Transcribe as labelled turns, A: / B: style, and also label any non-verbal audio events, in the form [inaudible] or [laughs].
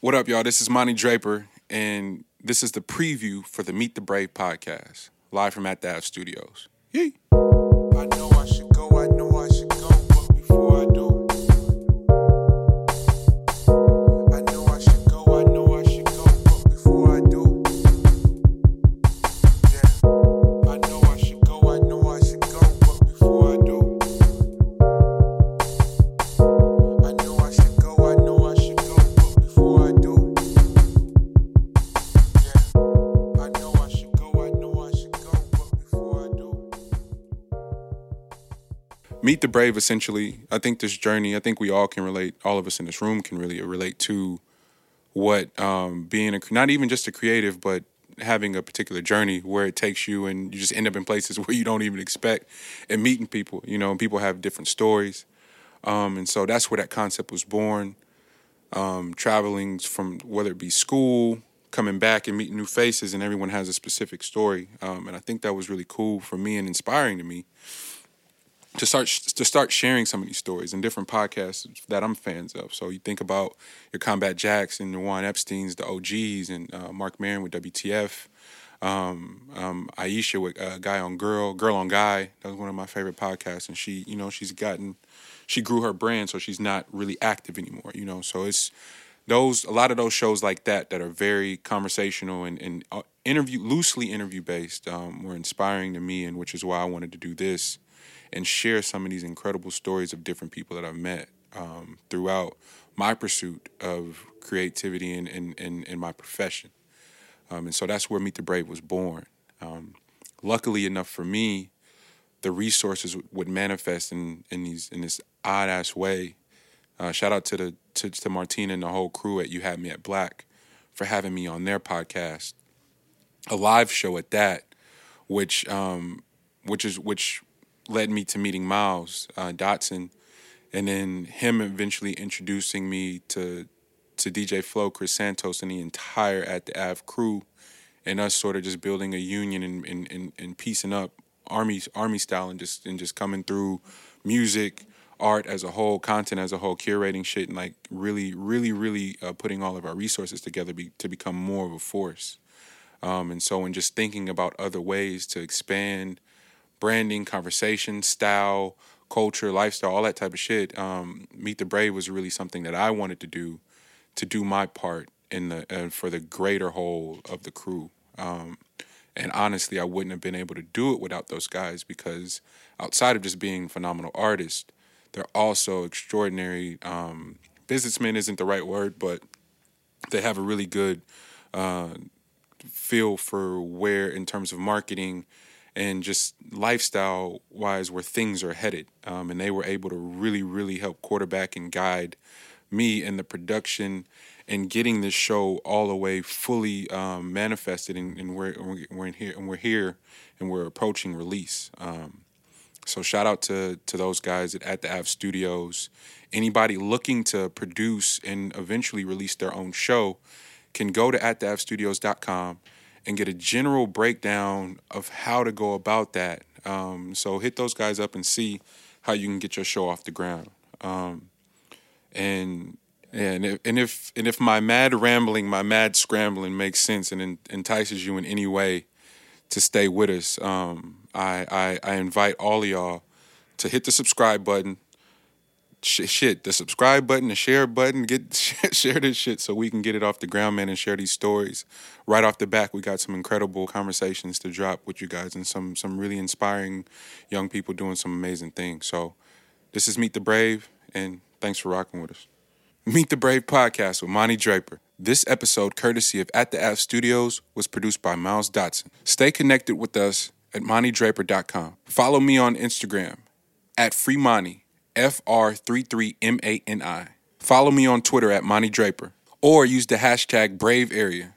A: What up, y'all? This is Monty Draper, and this is the preview for the Meet the Brave podcast, live from At the Studios. Yee. Meet the Brave, essentially, I think this journey, I think we all can relate, all of us in this room can really relate to what um, being a, not even just a creative, but having a particular journey where it takes you and you just end up in places [laughs] where you don't even expect and meeting people, you know, and people have different stories. Um, and so that's where that concept was born. Um, traveling from whether it be school, coming back and meeting new faces, and everyone has a specific story. Um, and I think that was really cool for me and inspiring to me to start to start sharing some of these stories in different podcasts that I'm fans of. So you think about your Combat Jacks and Juan Epstein's, the OGs, and uh, Marc Maron with WTF, um, um, Aisha with uh, Guy on Girl, Girl on Guy. That was one of my favorite podcasts, and she, you know, she's gotten, she grew her brand, so she's not really active anymore. You know, so it's those a lot of those shows like that that are very conversational and, and uh, interview loosely interview based um, were inspiring to me, and which is why I wanted to do this and share some of these incredible stories of different people that I've met um, throughout my pursuit of creativity and in, in, in, my profession. Um, and so that's where Meet the Brave was born. Um, luckily enough for me, the resources would manifest in, in these in this odd ass way. Uh, shout out to the to, to Martina and the whole crew at You Had Me at Black for having me on their podcast, a live show at that, which um, which is which led me to meeting Miles uh, Dotson, and then him eventually introducing me to to DJ Flow, Chris Santos, and the entire At the Ave crew, and us sort of just building a union and and, and, and piecing up army army style and just and just coming through music, art as a whole, content as a whole, curating shit, and like really, really, really uh, putting all of our resources together be, to become more of a force. Um, and so, in just thinking about other ways to expand branding, conversation, style, culture, lifestyle, all that type of shit. Um, Meet the Brave was really something that I wanted to do, to do my part in the uh, for the greater whole of the crew. Um, and honestly, I wouldn't have been able to do it without those guys because outside of just being phenomenal artists, they're also extraordinary um, businessmen. Isn't the right word, but they have a really good uh, feel for where, in terms of marketing and just lifestyle wise where things are headed. Um, and they were able to really, really help quarterback and guide me in the production and getting this show all the way fully um, manifested. And, and we're, we're in here and we're here and we're approaching release. Um, so shout out to to those guys at, at the Ave Studios. Anybody looking to produce and eventually release their own show can go to attheavestudios.com and get a general breakdown of how to go about that. Um, so hit those guys up and see how you can get your show off the ground. Um, and and if, and if and if my mad rambling, my mad scrambling makes sense and entices you in any way to stay with us, um, I, I I invite all of y'all to hit the subscribe button sh- shit, the subscribe button, the share button, get [laughs] share this shit so we can get it off the ground, man, and share these stories. Right off the back, we got some incredible conversations to drop with you guys and some some really inspiring young people doing some amazing things. So this is Meet the Brave, and thanks for rocking with us. Meet the Brave podcast with Monty Draper. This episode, courtesy of At the Ave Studios, was produced by Miles Dotson. Stay connected with us at MontyDraper.com. Follow me on Instagram at FreeMonty FR33MANI. Follow me on Twitter at Monty Draper or use the hashtag Brave Area.